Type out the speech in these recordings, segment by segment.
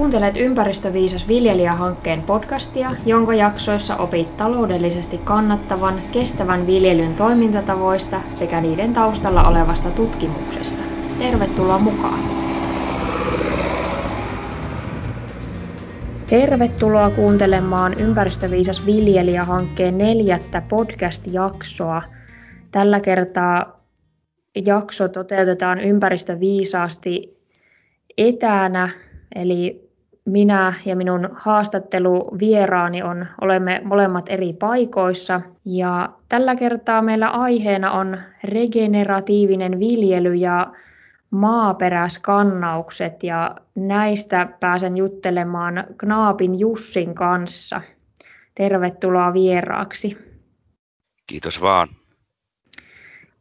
Kuuntelet Ympäristöviisas viljelijähankkeen podcastia, jonka jaksoissa opit taloudellisesti kannattavan, kestävän viljelyn toimintatavoista sekä niiden taustalla olevasta tutkimuksesta. Tervetuloa mukaan! Tervetuloa kuuntelemaan Ympäristöviisas viljelijähankkeen neljättä podcast-jaksoa. Tällä kertaa jakso toteutetaan ympäristöviisaasti etänä, eli minä ja minun haastatteluvieraani on, olemme molemmat eri paikoissa. Ja tällä kertaa meillä aiheena on regeneratiivinen viljely ja maaperäskannaukset ja näistä pääsen juttelemaan Knaapin Jussin kanssa. Tervetuloa vieraaksi. Kiitos vaan.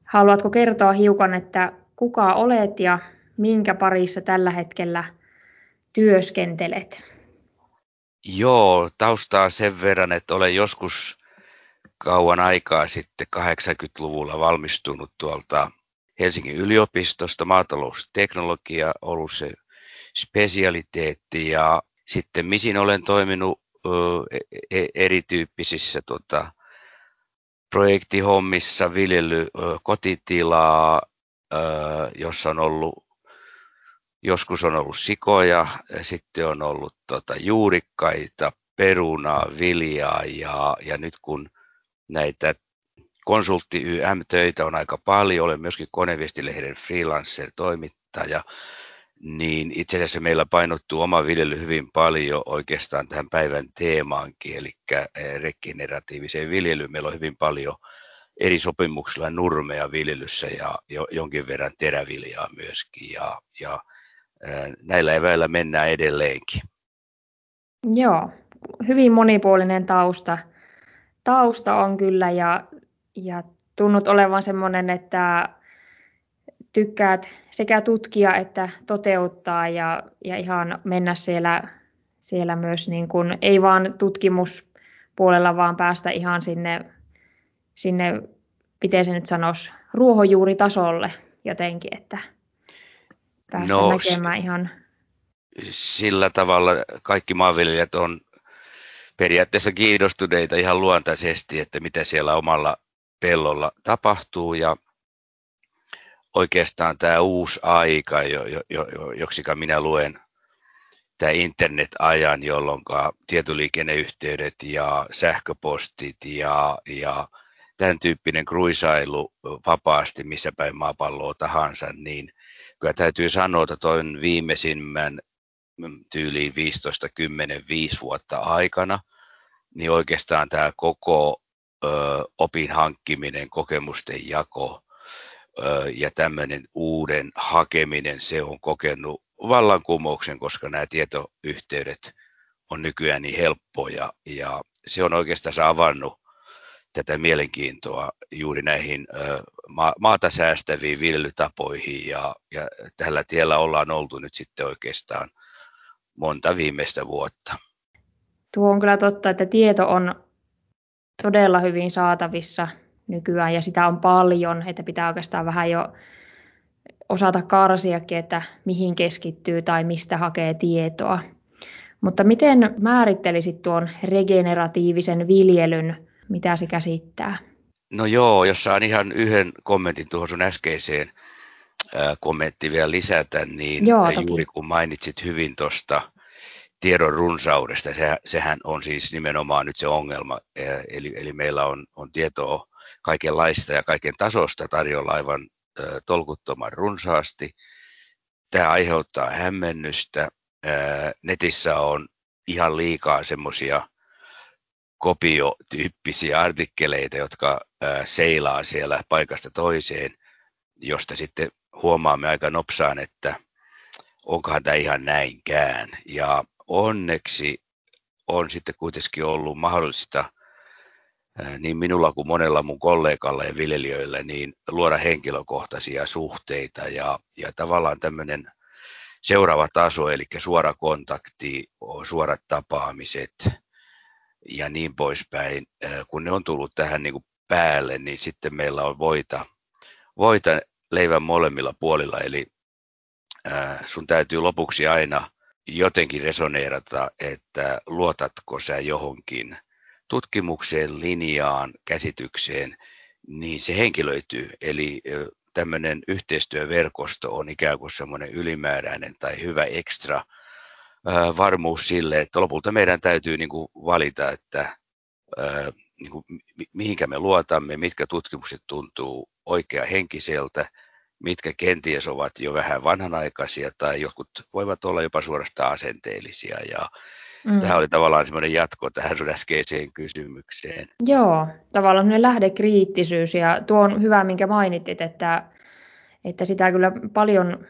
Haluatko kertoa hiukan, että kuka olet ja minkä parissa tällä hetkellä työskentelet? Joo, taustaa sen verran, että olen joskus kauan aikaa sitten 80-luvulla valmistunut tuolta Helsingin yliopistosta, maatalousteknologia, ollut se spesialiteetti ja sitten misin olen toiminut e, e, erityyppisissä tota, projektihommissa, viljely kotitilaa, jossa on ollut, joskus on ollut sikoja, sitten on ollut tota, juurikkaita, perunaa, viljaa ja, ja nyt kun näitä konsultti YM-töitä on aika paljon, olen myöskin koneviestilehden freelancer-toimittaja, niin itse asiassa meillä painottuu oma viljely hyvin paljon oikeastaan tähän päivän teemaankin, eli regeneratiiviseen viljelyyn. Meillä on hyvin paljon eri sopimuksilla nurmeja viljelyssä ja jonkin verran teräviljaa myöskin, ja, ja näillä eväillä mennään edelleenkin. Joo, hyvin monipuolinen tausta, tausta on kyllä, ja ja tunnut olevan semmoinen, että tykkäät sekä tutkia että toteuttaa ja, ja ihan mennä siellä, siellä myös niin kuin, ei vaan tutkimuspuolella, vaan päästä ihan sinne, sinne miten se nyt sanoisi, ruohonjuuritasolle jotenkin, että päästä no, näkemään ihan... Sillä tavalla kaikki maanviljelijät on periaatteessa kiinnostuneita ihan luontaisesti, että mitä siellä omalla pellolla tapahtuu ja oikeastaan tämä uusi aika, jo, jo, jo, joksika minä luen tämä internet-ajan, jolloin tietoliikenneyhteydet ja sähköpostit ja, ja tämän tyyppinen kruisailu vapaasti missä päin maapalloa tahansa, niin kyllä täytyy sanoa, että tuon viimeisimmän tyyliin 15, 10, 5 vuotta aikana, niin oikeastaan tämä koko ö, opin hankkiminen, kokemusten jako ö, ja tämmöinen uuden hakeminen, se on kokenut vallankumouksen, koska nämä tietoyhteydet on nykyään niin helppoja. Ja se on oikeastaan avannut tätä mielenkiintoa juuri näihin maata säästäviin viljelytapoihin ja, ja tällä tiellä ollaan oltu nyt sitten oikeastaan monta viimeistä vuotta. Tuo on kyllä totta, että tieto on todella hyvin saatavissa nykyään ja sitä on paljon, että pitää oikeastaan vähän jo osata karsiakin, että mihin keskittyy tai mistä hakee tietoa. Mutta miten määrittelisit tuon regeneratiivisen viljelyn, mitä se käsittää? No joo, jos saan ihan yhden kommentin tuohon sun äskeiseen kommentti vielä lisätä, niin joo, juuri kun mainitsit hyvin tuosta tiedon runsaudesta. Se, sehän on siis nimenomaan nyt se ongelma. Eli, eli meillä on, on tietoa kaikenlaista ja kaiken tasosta tarjolla aivan tolkuttoman runsaasti. Tämä aiheuttaa hämmennystä. Netissä on ihan liikaa semmoisia kopiotyyppisiä artikkeleita, jotka seilaa siellä paikasta toiseen, josta sitten huomaamme aika nopsaan, että onkohan tämä ihan näinkään. Ja onneksi on sitten kuitenkin ollut mahdollista niin minulla kuin monella mun kollegalla ja viljelijöillä niin luoda henkilökohtaisia suhteita ja, ja tavallaan tämmöinen seuraava taso, eli suora kontakti, suorat tapaamiset ja niin poispäin, kun ne on tullut tähän niin kuin päälle, niin sitten meillä on voita, voita leivän molemmilla puolilla, eli sun täytyy lopuksi aina jotenkin resoneerata, että luotatko sä johonkin tutkimukseen, linjaan, käsitykseen, niin se henkilöityy. Eli tämmöinen yhteistyöverkosto on ikään kuin semmoinen ylimääräinen tai hyvä ekstra varmuus sille, että lopulta meidän täytyy niin kuin valita, että niin kuin, mihinkä me luotamme, mitkä tutkimukset tuntuu oikea henkiseltä, mitkä kenties ovat jo vähän vanhanaikaisia tai jotkut voivat olla jopa suorastaan asenteellisia. Ja mm. Tämä oli tavallaan semmoinen jatko tähän sun äskeiseen kysymykseen. Joo, tavallaan ne lähdekriittisyys ja tuo on hyvä, minkä mainitit, että, että sitä kyllä paljon,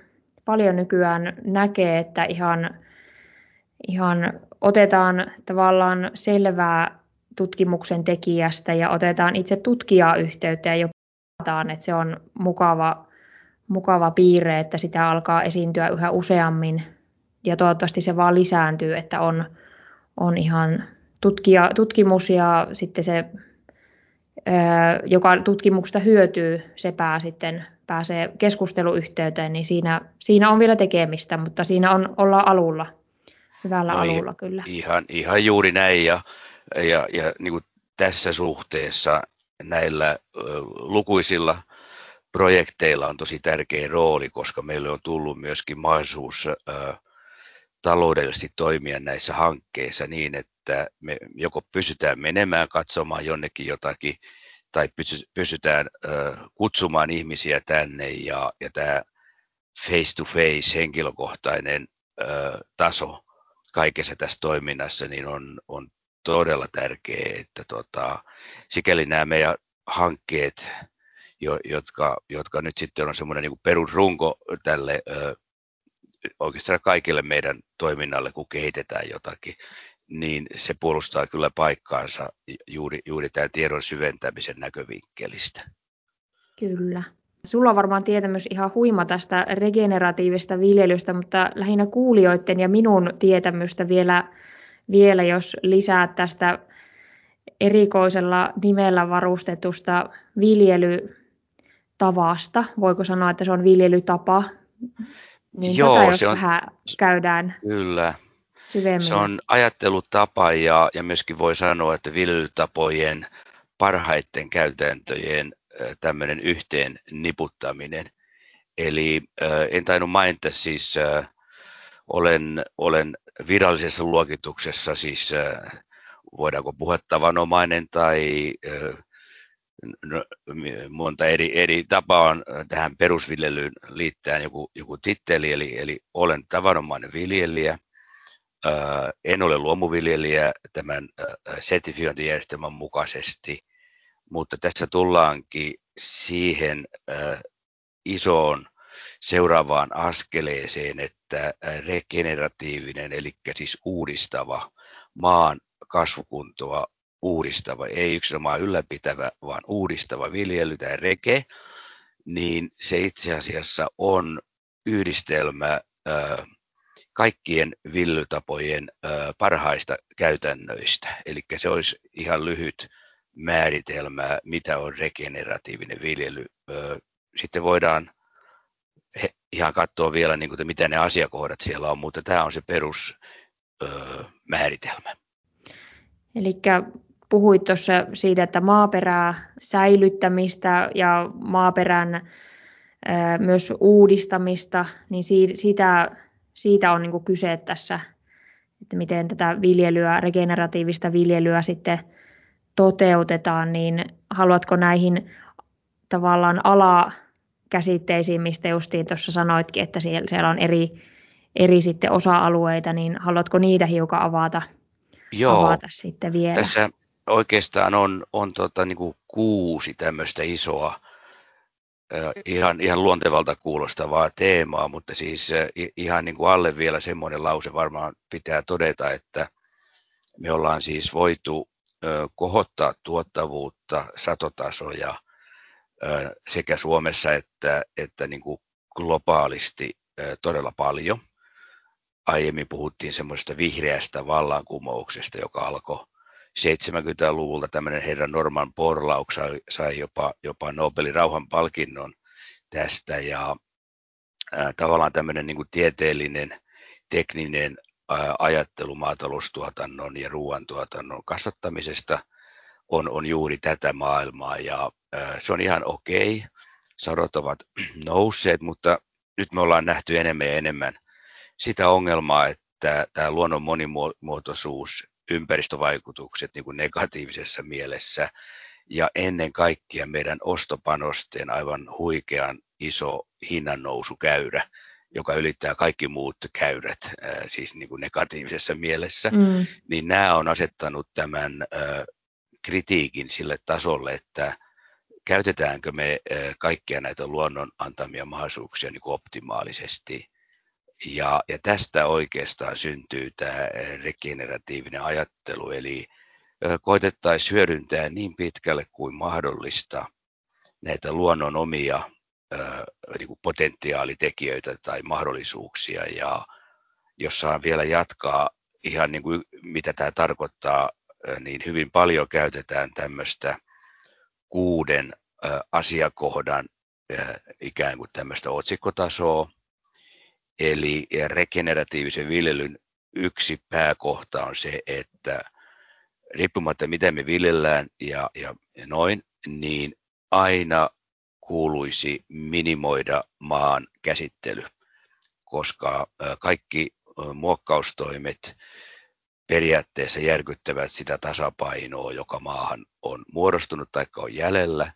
paljon nykyään näkee, että ihan, ihan otetaan tavallaan selvää tutkimuksen tekijästä ja otetaan itse tutkijaa yhteyttä ja jopa että se on mukava, mukava piirre, että sitä alkaa esiintyä yhä useammin. Ja toivottavasti se vaan lisääntyy, että on, on ihan tutkija, tutkimus ja sitten se, joka tutkimuksesta hyötyy, se pää sitten pääsee keskusteluyhteyteen, niin siinä, siinä on vielä tekemistä, mutta siinä on, ollaan alulla, hyvällä no, alulla kyllä. Ihan, ihan juuri näin ja, ja, ja niin kuin tässä suhteessa näillä lukuisilla projekteilla on tosi tärkeä rooli, koska meille on tullut myöskin mahdollisuus taloudellisesti toimia näissä hankkeissa niin, että me joko pysytään menemään katsomaan jonnekin jotakin tai pysytään kutsumaan ihmisiä tänne ja, ja tämä face-to-face henkilökohtainen taso kaikessa tässä toiminnassa niin on, on todella tärkeä, että tota, sikäli nämä meidän hankkeet, jo, jotka, jotka nyt sitten on semmoinen niin perusrunko tälle ö, oikeastaan kaikille meidän toiminnalle, kun kehitetään jotakin, niin se puolustaa kyllä paikkaansa juuri, juuri tämän tiedon syventämisen näkövinkkelistä. Kyllä. Sulla on varmaan tietämys ihan huima tästä regeneratiivista viljelystä, mutta lähinnä kuulijoiden ja minun tietämystä vielä, vielä jos lisää tästä erikoisella nimellä varustetusta viljelytavasta. Voiko sanoa, että se on viljelytapa? Niin Joo, tätä jos se on, vähän käydään kyllä. syvemmin. Se on ajattelutapa ja, ja myöskin voi sanoa, että viljelytapojen parhaiten käytäntöjen tämmöinen yhteen niputtaminen. Eli en tainnut mainita siis, olen, olen virallisessa luokituksessa siis, voidaanko puhua tavanomainen tai no, monta eri, eri tapaa on tähän perusviljelyyn liittää joku, joku titteli, eli, eli olen tavanomainen viljelijä. en ole luomuviljelijä tämän sertifiointijärjestelmän mukaisesti, mutta tässä tullaankin siihen isoon seuraavaan askeleeseen, että regeneratiivinen, eli siis uudistava maan kasvukuntoa uudistava, ei yksinomaan ylläpitävä, vaan uudistava viljely tai reke, niin se itse asiassa on yhdistelmä kaikkien viljelytapojen parhaista käytännöistä. Eli se olisi ihan lyhyt määritelmä, mitä on regeneratiivinen viljely. Sitten voidaan ihan katsoa vielä, niin kuin, mitä ne asiakohdat siellä on, mutta tämä on se perusmääritelmä. Eli puhuit tuossa siitä, että maaperää säilyttämistä ja maaperän myös uudistamista, niin siitä, siitä on niin kyse tässä, että miten tätä viljelyä, regeneratiivista viljelyä sitten toteutetaan, niin haluatko näihin tavallaan alakäsitteisiin, mistä justiin tuossa sanoitkin, että siellä, siellä on eri, eri sitten osa-alueita, niin haluatko niitä hiukan avata, Joo, avata sitten vielä? Tässä oikeastaan on, on tota, niin kuin kuusi tämmöistä isoa, ihan, ihan luontevalta kuulostavaa teemaa, mutta siis ihan niin kuin alle vielä semmoinen lause varmaan pitää todeta, että me ollaan siis voitu kohottaa tuottavuutta, satotasoja sekä Suomessa että, että niin kuin globaalisti todella paljon. Aiemmin puhuttiin semmoista vihreästä vallankumouksesta, joka alkoi 70-luvulta tämmöinen herra Norman Borlaug sai, sai jopa, jopa Nobelin rauhanpalkinnon tästä ja ää, tavallaan tämmöinen niin kuin tieteellinen, tekninen ajattelu maataloustuotannon ja ruoantuotannon kasvattamisesta on, on juuri tätä maailmaa ja se on ihan okei. Sadot ovat nousseet, mutta nyt me ollaan nähty enemmän ja enemmän sitä ongelmaa, että tämä luonnon monimuotoisuus, ympäristövaikutukset niin kuin negatiivisessa mielessä ja ennen kaikkea meidän ostopanosten aivan huikean iso hinnannousukäyrä, joka ylittää kaikki muut käyrät, siis niin kuin negatiivisessa mielessä, mm. niin nämä on asettanut tämän kritiikin sille tasolle, että käytetäänkö me kaikkia näitä luonnon antamia mahdollisuuksia niin kuin optimaalisesti. Ja, ja tästä oikeastaan syntyy tämä regeneratiivinen ajattelu, eli koitettaisiin hyödyntää niin pitkälle kuin mahdollista näitä luonnon omia niin kuin potentiaalitekijöitä tai mahdollisuuksia. Ja jos saan vielä jatkaa ihan niin kuin mitä tämä tarkoittaa, niin hyvin paljon käytetään tämmöistä kuuden asiakohdan ikään kuin tämmöistä otsikkotasoa. Eli regeneratiivisen viljelyn yksi pääkohta on se, että riippumatta miten me viljellään ja, ja noin, niin aina kuuluisi minimoida maan käsittely, koska kaikki muokkaustoimet periaatteessa järkyttävät sitä tasapainoa, joka maahan on muodostunut tai on jäljellä.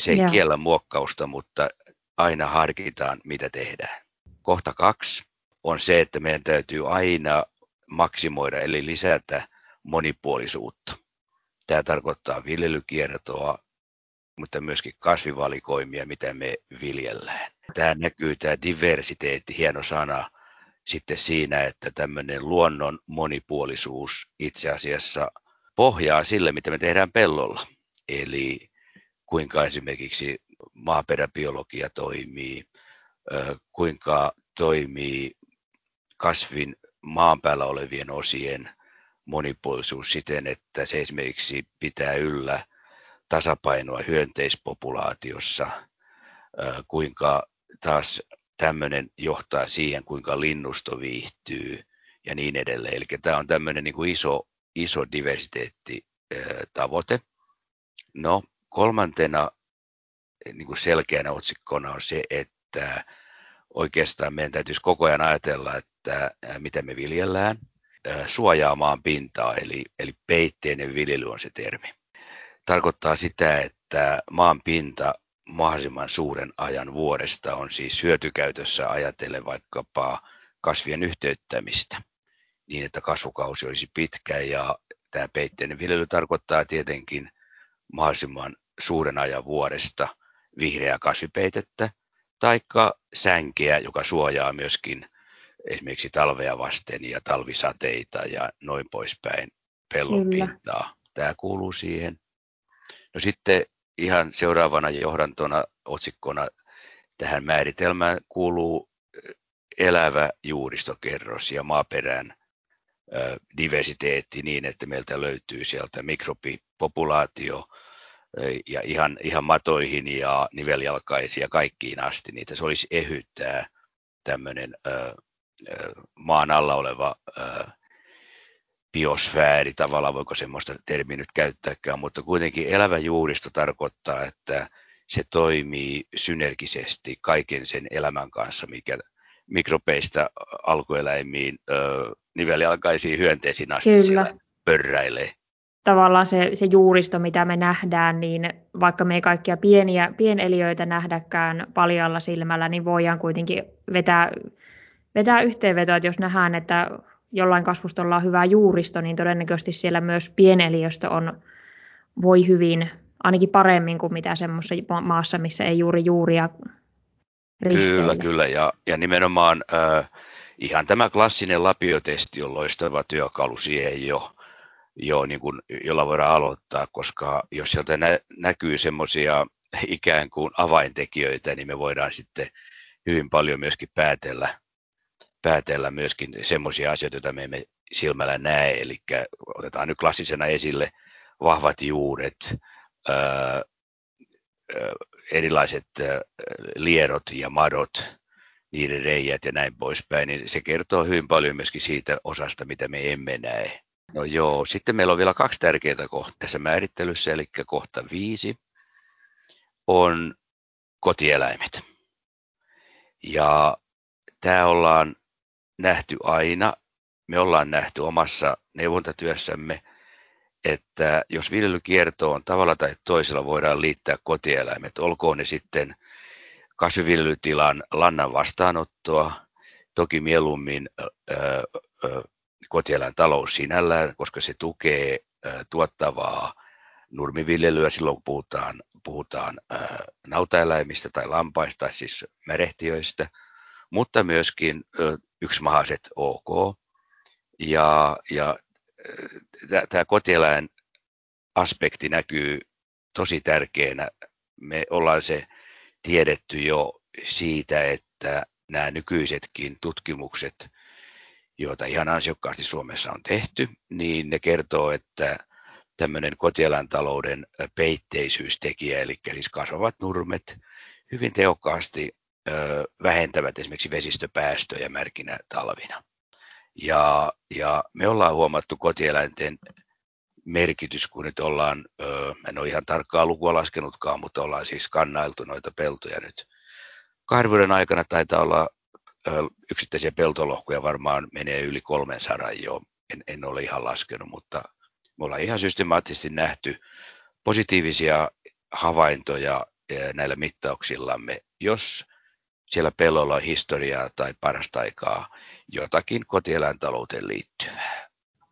Se ei ja. kiellä muokkausta, mutta aina harkitaan, mitä tehdään. Kohta kaksi on se, että meidän täytyy aina maksimoida eli lisätä monipuolisuutta. Tämä tarkoittaa viljelykiertoa, mutta myöskin kasvivalikoimia, mitä me viljellään. Tämä näkyy, tämä diversiteetti, hieno sana, sitten siinä, että tämmöinen luonnon monipuolisuus itse asiassa pohjaa sille, mitä me tehdään pellolla. Eli kuinka esimerkiksi maaperäbiologia toimii, kuinka toimii kasvin maan päällä olevien osien monipuolisuus siten, että se esimerkiksi pitää yllä tasapainoa hyönteispopulaatiossa, kuinka taas tämmöinen johtaa siihen, kuinka linnusto viihtyy ja niin edelleen. Eli tämä on tämmöinen niin kuin iso, iso diversiteettitavoite. No, kolmantena niin kuin selkeänä otsikkona on se, että oikeastaan meidän täytyisi koko ajan ajatella, että mitä me viljellään, suojaamaan pintaa, eli, eli peitteinen viljely on se termi tarkoittaa sitä, että maan pinta mahdollisimman suuren ajan vuodesta on siis hyötykäytössä ajatellen vaikkapa kasvien yhteyttämistä niin, että kasvukausi olisi pitkä ja tämä peitteinen viljely tarkoittaa tietenkin mahdollisimman suuren ajan vuodesta vihreää kasvipeitettä, taikka sänkeä, joka suojaa myöskin esimerkiksi talvea vasten ja talvisateita ja noin poispäin pellon pintaa. Tämä kuuluu siihen. No sitten ihan seuraavana johdantona otsikkona tähän määritelmään kuuluu elävä juuristokerros ja maaperän diversiteetti niin, että meiltä löytyy sieltä mikrobipopulaatio ja ihan, ihan matoihin ja niveljalkaisia kaikkiin asti. Niitä se olisi ehyttää tämmöinen maan alla oleva biosfääri tavallaan, voiko semmoista termiä nyt käyttääkään, mutta kuitenkin elävä juuristo tarkoittaa, että se toimii synergisesti kaiken sen elämän kanssa, mikä mikrobeista alkueläimiin, nivelialkaisiin hyönteisiin asti Kyllä. siellä pörräilee. Tavallaan se, se juuristo, mitä me nähdään, niin vaikka me ei kaikkia pieniä, pieneliöitä nähdäkään paljalla silmällä, niin voidaan kuitenkin vetää, vetää yhteenvetoa, että jos nähdään, että jollain kasvustolla on hyvä juuristo, niin todennäköisesti siellä myös pieneliöstö on, voi hyvin, ainakin paremmin kuin mitä semmoisessa maassa, missä ei juuri juuria risteillä. Kyllä, kyllä. Ja, ja nimenomaan äh, ihan tämä klassinen lapiotesti on loistava työkalu siihen jo, jo niin kuin, jolla voidaan aloittaa, koska jos sieltä nä, näkyy semmoisia ikään kuin avaintekijöitä, niin me voidaan sitten hyvin paljon myöskin päätellä, päätellä myöskin semmoisia asioita, joita me emme silmällä näe. Eli otetaan nyt klassisena esille vahvat juuret, ää, erilaiset liedot ja madot, niiden reijät ja näin poispäin, niin se kertoo hyvin paljon myöskin siitä osasta, mitä me emme näe. No joo, sitten meillä on vielä kaksi tärkeää kohtaa tässä määrittelyssä, eli kohta viisi on kotieläimet. Ja tämä ollaan nähty aina, me ollaan nähty omassa neuvontatyössämme, että jos viljelykiertoon tavalla tai toisella voidaan liittää kotieläimet, olkoon ne sitten kasviviljelytilan lannan vastaanottoa, toki mieluummin kotieläintalous sinällään, koska se tukee tuottavaa nurmiviljelyä. Silloin, kun puhutaan, puhutaan nautaeläimistä tai lampaista, siis märehtiöistä, mutta myöskin yksimahaset OK. Ja, ja tämä kotieläin aspekti näkyy tosi tärkeänä. Me ollaan se tiedetty jo siitä, että nämä nykyisetkin tutkimukset, joita ihan ansiokkaasti Suomessa on tehty, niin ne kertoo, että tämmöinen kotieläintalouden peitteisyystekijä, eli siis kasvavat nurmet, hyvin tehokkaasti ö, vähentävät esimerkiksi vesistöpäästöjä märkinä talvina. Ja, ja me ollaan huomattu kotieläinten merkitys, kun nyt ollaan, ö, en ole ihan tarkkaa lukua laskenutkaan, mutta ollaan siis kannailtu noita peltoja nyt. Kahden aikana taitaa olla ö, yksittäisiä peltolohkoja varmaan menee yli 300 jo, en, en ole ihan laskenut, mutta me ollaan ihan systemaattisesti nähty positiivisia havaintoja näillä mittauksillamme, jos siellä pellolla on historiaa tai parasta aikaa jotakin kotieläintalouteen liittyvää.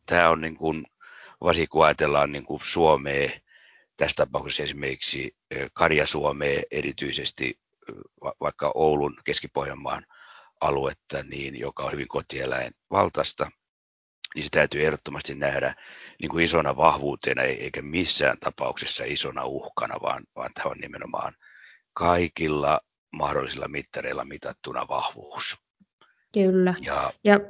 Tämä on niin kuin, varsinkin kun ajatellaan niin kuin Suomea, tässä tapauksessa esimerkiksi Karja-Suomea erityisesti, vaikka Oulun, Keski-Pohjanmaan aluetta, niin joka on hyvin kotieläin valtaista, niin se täytyy ehdottomasti nähdä niin kuin isona vahvuutena, eikä missään tapauksessa isona uhkana, vaan, vaan tämä on nimenomaan kaikilla mahdollisilla mittareilla mitattuna vahvuus. Kyllä. Ja, ja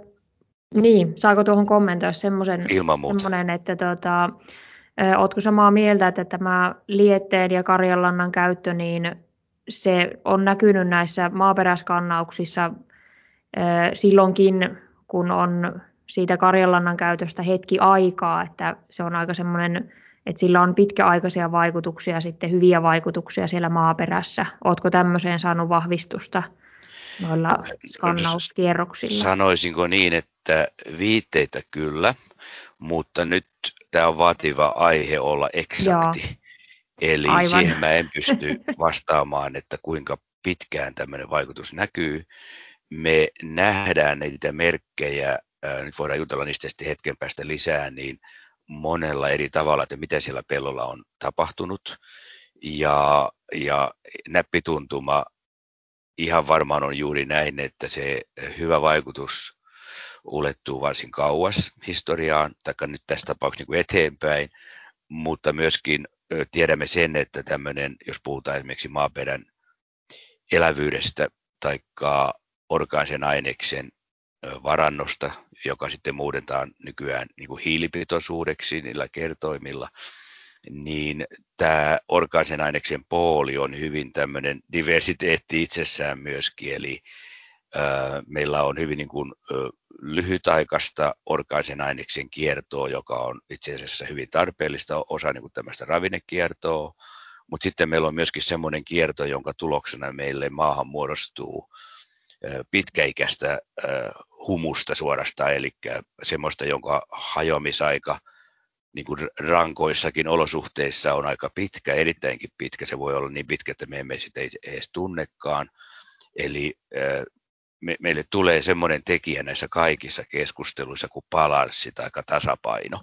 niin, saako tuohon kommentoida semmoisen, semmoinen, että tota, Oletko samaa mieltä, että tämä lietteen ja karjanlannan käyttö, niin se on näkynyt näissä maaperäskannauksissa silloinkin, kun on siitä karjanlannan käytöstä hetki aikaa, että se on aika semmoinen, että sillä on pitkäaikaisia vaikutuksia, sitten hyviä vaikutuksia siellä maaperässä. Oletko tämmöiseen saanut vahvistusta noilla skannauskierroksilla? Sanoisinko niin, että viitteitä kyllä, mutta nyt tämä on vaativa aihe olla eksakti. Joo. Eli Aivan. siihen mä en pysty vastaamaan, että kuinka pitkään tämmöinen vaikutus näkyy. Me nähdään niitä merkkejä nyt voidaan jutella niistä sitten hetken päästä lisää, niin monella eri tavalla, että mitä siellä pellolla on tapahtunut. Ja, ja näppituntuma ihan varmaan on juuri näin, että se hyvä vaikutus ulettuu varsin kauas historiaan, tai nyt tässä tapauksessa niin eteenpäin, mutta myöskin tiedämme sen, että tämmöinen, jos puhutaan esimerkiksi maaperän elävyydestä tai orgaanisen aineksen varannosta, joka sitten muutetaan nykyään niin kuin hiilipitoisuudeksi niillä kertoimilla, niin tämä orgaanisen aineksen pooli on hyvin tämmöinen diversiteetti itsessään myöskin, eli meillä on hyvin niin kuin, lyhytaikaista orgaanisen aineksen kiertoa, joka on itse asiassa hyvin tarpeellista, osa niin kuin tämmöistä ravinnekiertoa, mutta sitten meillä on myöskin semmoinen kierto, jonka tuloksena meille maahan muodostuu pitkäikäistä humusta suorastaan, eli semmoista, jonka hajoamisaika niin kuin rankoissakin olosuhteissa on aika pitkä, erittäinkin pitkä. Se voi olla niin pitkä, että me emme sitä edes tunnekaan. Eli me, meille tulee semmoinen tekijä näissä kaikissa keskusteluissa kuin balanssi tai tasapaino.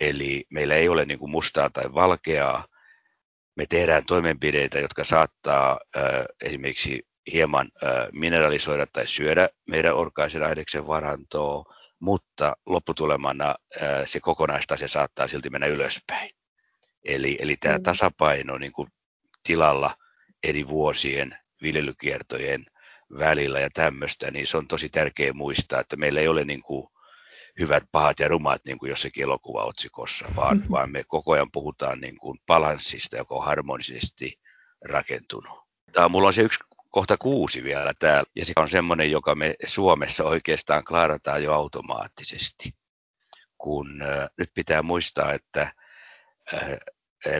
Eli meillä ei ole niin kuin mustaa tai valkeaa. Me tehdään toimenpiteitä, jotka saattaa esimerkiksi hieman mineralisoida tai syödä meidän orgaanisen aineksen varantoa, mutta lopputulemana se kokonaistase saattaa silti mennä ylöspäin. Eli, eli tämä mm. tasapaino niin kuin tilalla eri vuosien viljelykiertojen välillä ja tämmöistä, niin se on tosi tärkeä muistaa, että meillä ei ole niin kuin hyvät, pahat ja rumat niin kuin jossakin elokuvaotsikossa, vaan, mm-hmm. vaan me koko ajan puhutaan niin kuin balanssista, joka on harmonisesti rakentunut. Tämä, mulla on se yksi kohta kuusi vielä täällä. Ja se on semmoinen, joka me Suomessa oikeastaan klaarataan jo automaattisesti. Kun äh, nyt pitää muistaa, että äh,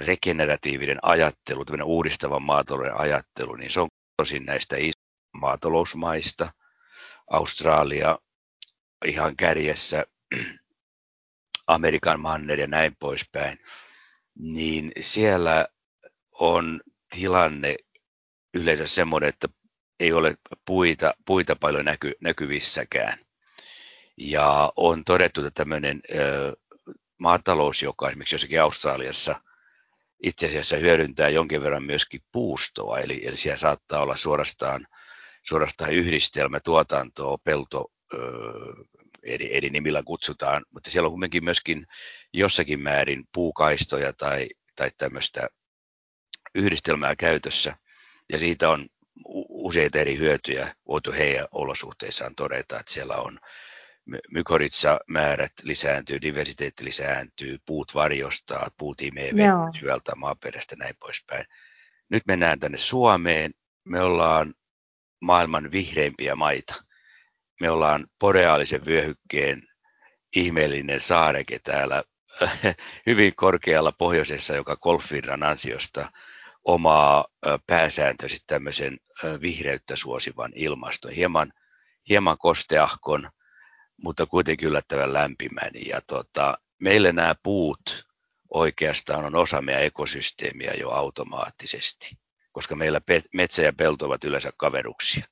regeneratiivinen ajattelu, tämmöinen uudistavan maatalouden ajattelu, niin se on tosin näistä maatalousmaista, Australia ihan kärjessä, Amerikan manner ja näin poispäin, niin siellä on tilanne yleensä semmoinen, että ei ole puita, puita paljon näky, näkyvissäkään. Ja on todettu, että tämmöinen ö, maatalous, joka esimerkiksi jossakin Australiassa itse asiassa hyödyntää jonkin verran myöskin puustoa, eli, eli siellä saattaa olla suorastaan, suorastaan yhdistelmätuotantoa, pelto, ö, eri, eri nimillä kutsutaan, mutta siellä on kuitenkin myöskin jossakin määrin puukaistoja tai, tai tämmöistä yhdistelmää käytössä, ja siitä on useita eri hyötyjä voitu heidän olosuhteissaan todeta, että siellä on mykoritsa-määrät lisääntyy, diversiteetti lisääntyy, puut varjostaa, puut imee syvältä maaperästä näin poispäin. Nyt mennään tänne Suomeen. Me ollaan maailman vihreimpiä maita. Me ollaan boreaalisen vyöhykkeen ihmeellinen saareke täällä hyvin korkealla pohjoisessa, joka Golfvirran ansiosta omaa pääsääntöisesti tämmöisen vihreyttä suosivan ilmaston, hieman, hieman kosteahkon, mutta kuitenkin yllättävän lämpimän. Ja tota, meille nämä puut oikeastaan on osa meidän ekosysteemiä jo automaattisesti, koska meillä metsä ja pelto ovat yleensä kaveruksia.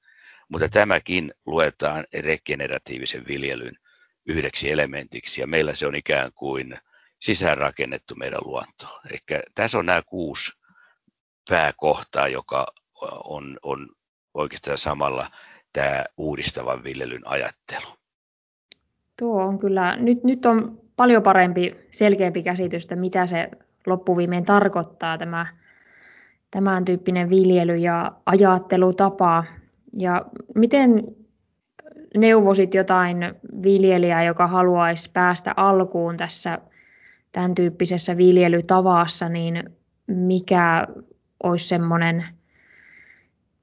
Mutta tämäkin luetaan regeneratiivisen viljelyn yhdeksi elementiksi, ja meillä se on ikään kuin sisäänrakennettu meidän luontoon. Eli tässä on nämä kuusi pääkohtaa, joka on, on oikeastaan samalla tämä uudistavan viljelyn ajattelu. Tuo on kyllä, nyt, nyt on paljon parempi, selkeämpi käsitys, että mitä se loppuviimein tarkoittaa tämä tämän tyyppinen viljely ja ajattelutapa. Ja miten neuvosit jotain viljelijää, joka haluaisi päästä alkuun tässä tämän tyyppisessä viljelytavassa, niin mikä olisi semmoinen,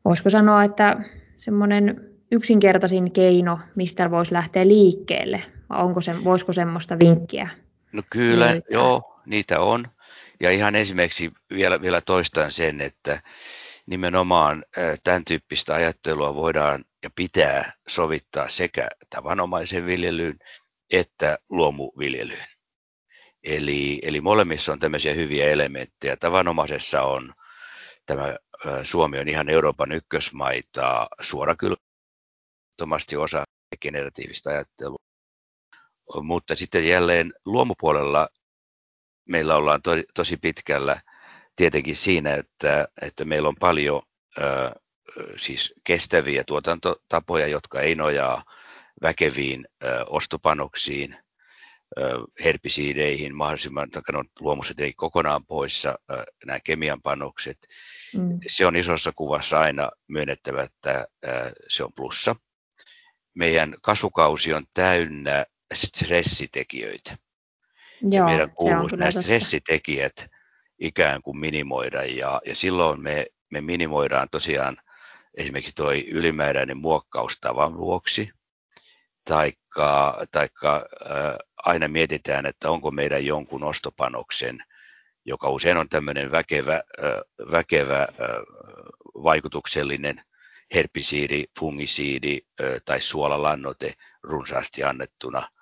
voisiko sanoa, että semmoinen yksinkertaisin keino, mistä voisi lähteä liikkeelle? Vai onko se, voisiko semmoista vinkkiä? No kyllä, löytää? joo, niitä on. Ja ihan esimerkiksi vielä, vielä toistan sen, että nimenomaan tämän tyyppistä ajattelua voidaan ja pitää sovittaa sekä tavanomaisen viljelyyn että luomuviljelyyn. Eli, eli molemmissa on tämmöisiä hyviä elementtejä. Tavanomaisessa on tämä Suomi on ihan Euroopan ykkösmaita suorakylmästi osa generatiivista ajattelua. Mutta sitten jälleen luomupuolella meillä ollaan to, tosi pitkällä tietenkin siinä, että, että meillä on paljon ö, siis kestäviä tuotantotapoja, jotka ei nojaa väkeviin ö, ostopanoksiin, ö, herbisiideihin, mahdollisimman takana luomussa kokonaan poissa ö, nämä kemian panokset. Mm. Se on isossa kuvassa aina myönnettävä, että se on plussa. Meidän kasvukausi on täynnä stressitekijöitä Joo, ja meidän kuuluisi nämä stressitekijät ikään kuin minimoida ja, ja silloin me, me minimoidaan tosiaan esimerkiksi tuo ylimääräinen muokkaus tavan vuoksi, taikka, taikka äh, aina mietitään, että onko meidän jonkun ostopanoksen, joka usein on tämmöinen väkevä, väkevä vaikutuksellinen herpisiidi, fungisiidi tai suolalannote runsaasti annettuna –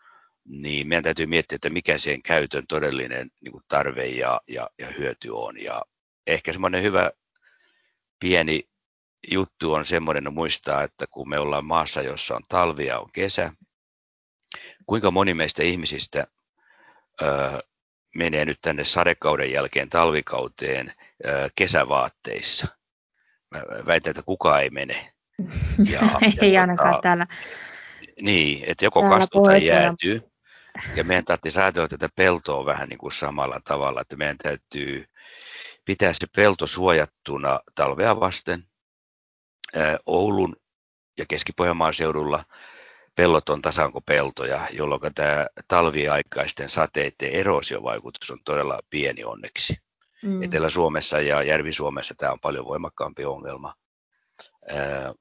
niin meidän täytyy miettiä, että mikä sen käytön todellinen niin tarve ja, ja, ja hyöty on. Ja ehkä semmoinen hyvä pieni juttu on semmoinen muistaa, että kun me ollaan maassa, jossa on talvi ja on kesä, kuinka moni meistä ihmisistä menee nyt tänne sadekauden jälkeen talvikauteen kesävaatteissa. Mä väitän, että kukaan ei mene. Ja, ei ja ainakaan tota, täällä. Niin, että joko kastuu tai jäätyy. Ja meidän tarvitsisi ajatella tätä peltoa vähän niin kuin samalla tavalla, että meidän täytyy pitää se pelto suojattuna talvea vasten. Oulun ja Keski-Pohjanmaan seudulla pellot on tasankopeltoja, jolloin tämä talviaikaisten sateiden erosiovaikutus on todella pieni onneksi. Mm. Etelä-Suomessa ja Järvi-Suomessa tämä on paljon voimakkaampi ongelma.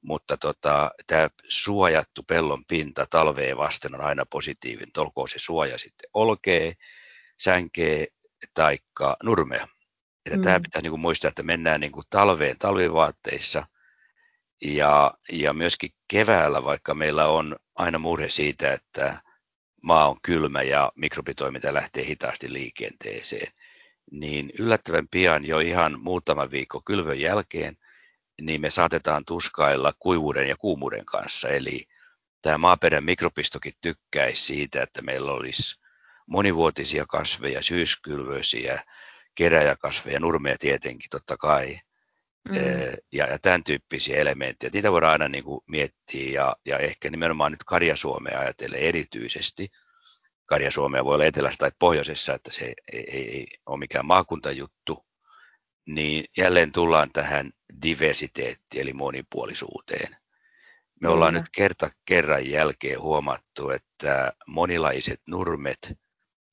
mutta tota, tämä suojattu pellon pinta talveen vasten on aina positiivinen, olkoon se suoja sitten olkee, sänkee taikka nurmea. Että mm. Tämä pitää niin kuin muistaa, että mennään niin kuin talveen talvivaatteissa ja, ja myöskin keväällä, vaikka meillä on aina murhe siitä, että maa on kylmä ja mikrobitoiminta lähtee hitaasti liikenteeseen, niin yllättävän pian jo ihan muutama viikko kylvön jälkeen, niin me saatetaan tuskailla kuivuuden ja kuumuuden kanssa. Eli tämä maaperän mikrobistokin tykkäisi siitä, että meillä olisi monivuotisia kasveja, syyskylvöisiä, keräjäkasveja, nurmeja tietenkin totta kai, mm. ja, ja tämän tyyppisiä elementtejä. Niitä voidaan aina niin kuin miettiä ja, ja ehkä nimenomaan nyt Karja-Suomea ajatellen erityisesti. Karja-Suomea voi olla etelässä tai pohjoisessa, että se ei, ei, ei ole mikään maakuntajuttu, niin jälleen tullaan tähän diversiteettiin eli monipuolisuuteen. Me ollaan nyt kerta kerran jälkeen huomattu, että monilaiset nurmet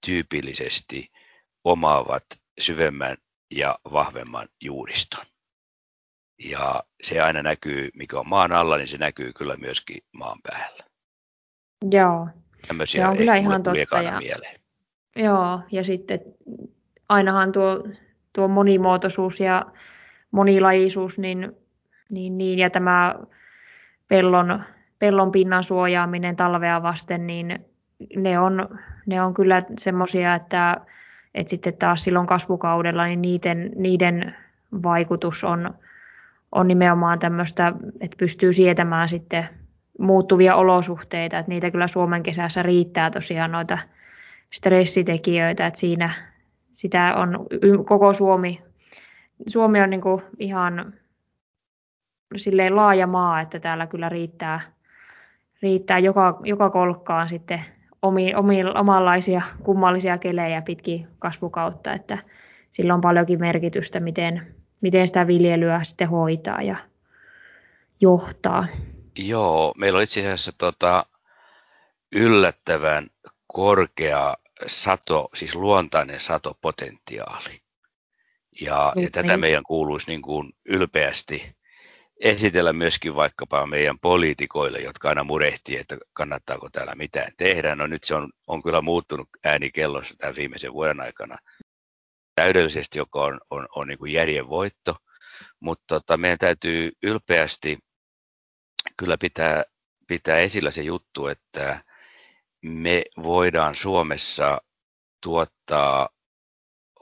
tyypillisesti omaavat syvemmän ja vahvemman juuriston. Ja se aina näkyy, mikä on maan alla, niin se näkyy kyllä myöskin maan päällä. Joo, Tämmöisiä se on kyllä ihan totta. Ja, mieleen. Joo, ja sitten ainahan tuo, tuo monimuotoisuus ja monilajisuus, niin, niin, niin ja tämä pellon, pellon pinnan suojaaminen talvea vasten, niin ne on, ne on kyllä semmoisia, että, että sitten taas silloin kasvukaudella niin niiden, niiden vaikutus on, on nimenomaan tämmöistä, että pystyy sietämään sitten muuttuvia olosuhteita, että niitä kyllä Suomen kesässä riittää tosiaan noita stressitekijöitä, että siinä sitä on koko Suomi, Suomi on niin kuin ihan silleen laaja maa, että täällä kyllä riittää, riittää joka, joka kolkkaan sitten omi, omi, omanlaisia kummallisia kelejä pitkin kasvukautta, että sillä on paljonkin merkitystä, miten, miten sitä viljelyä sitten hoitaa ja johtaa. Joo, meillä on itse asiassa tota, yllättävän korkea sato, siis luontainen satopotentiaali. Ja, ja tätä meidän kuuluisi niin kuin ylpeästi esitellä myöskin vaikkapa meidän poliitikoille, jotka aina murehtii, että kannattaako täällä mitään tehdä. No nyt se on, on kyllä muuttunut äänikellossa tämän viimeisen vuoden aikana täydellisesti, joka on, on, on niin kuin järjen voitto. Mutta tota, meidän täytyy ylpeästi kyllä pitää, pitää esillä se juttu, että me voidaan Suomessa tuottaa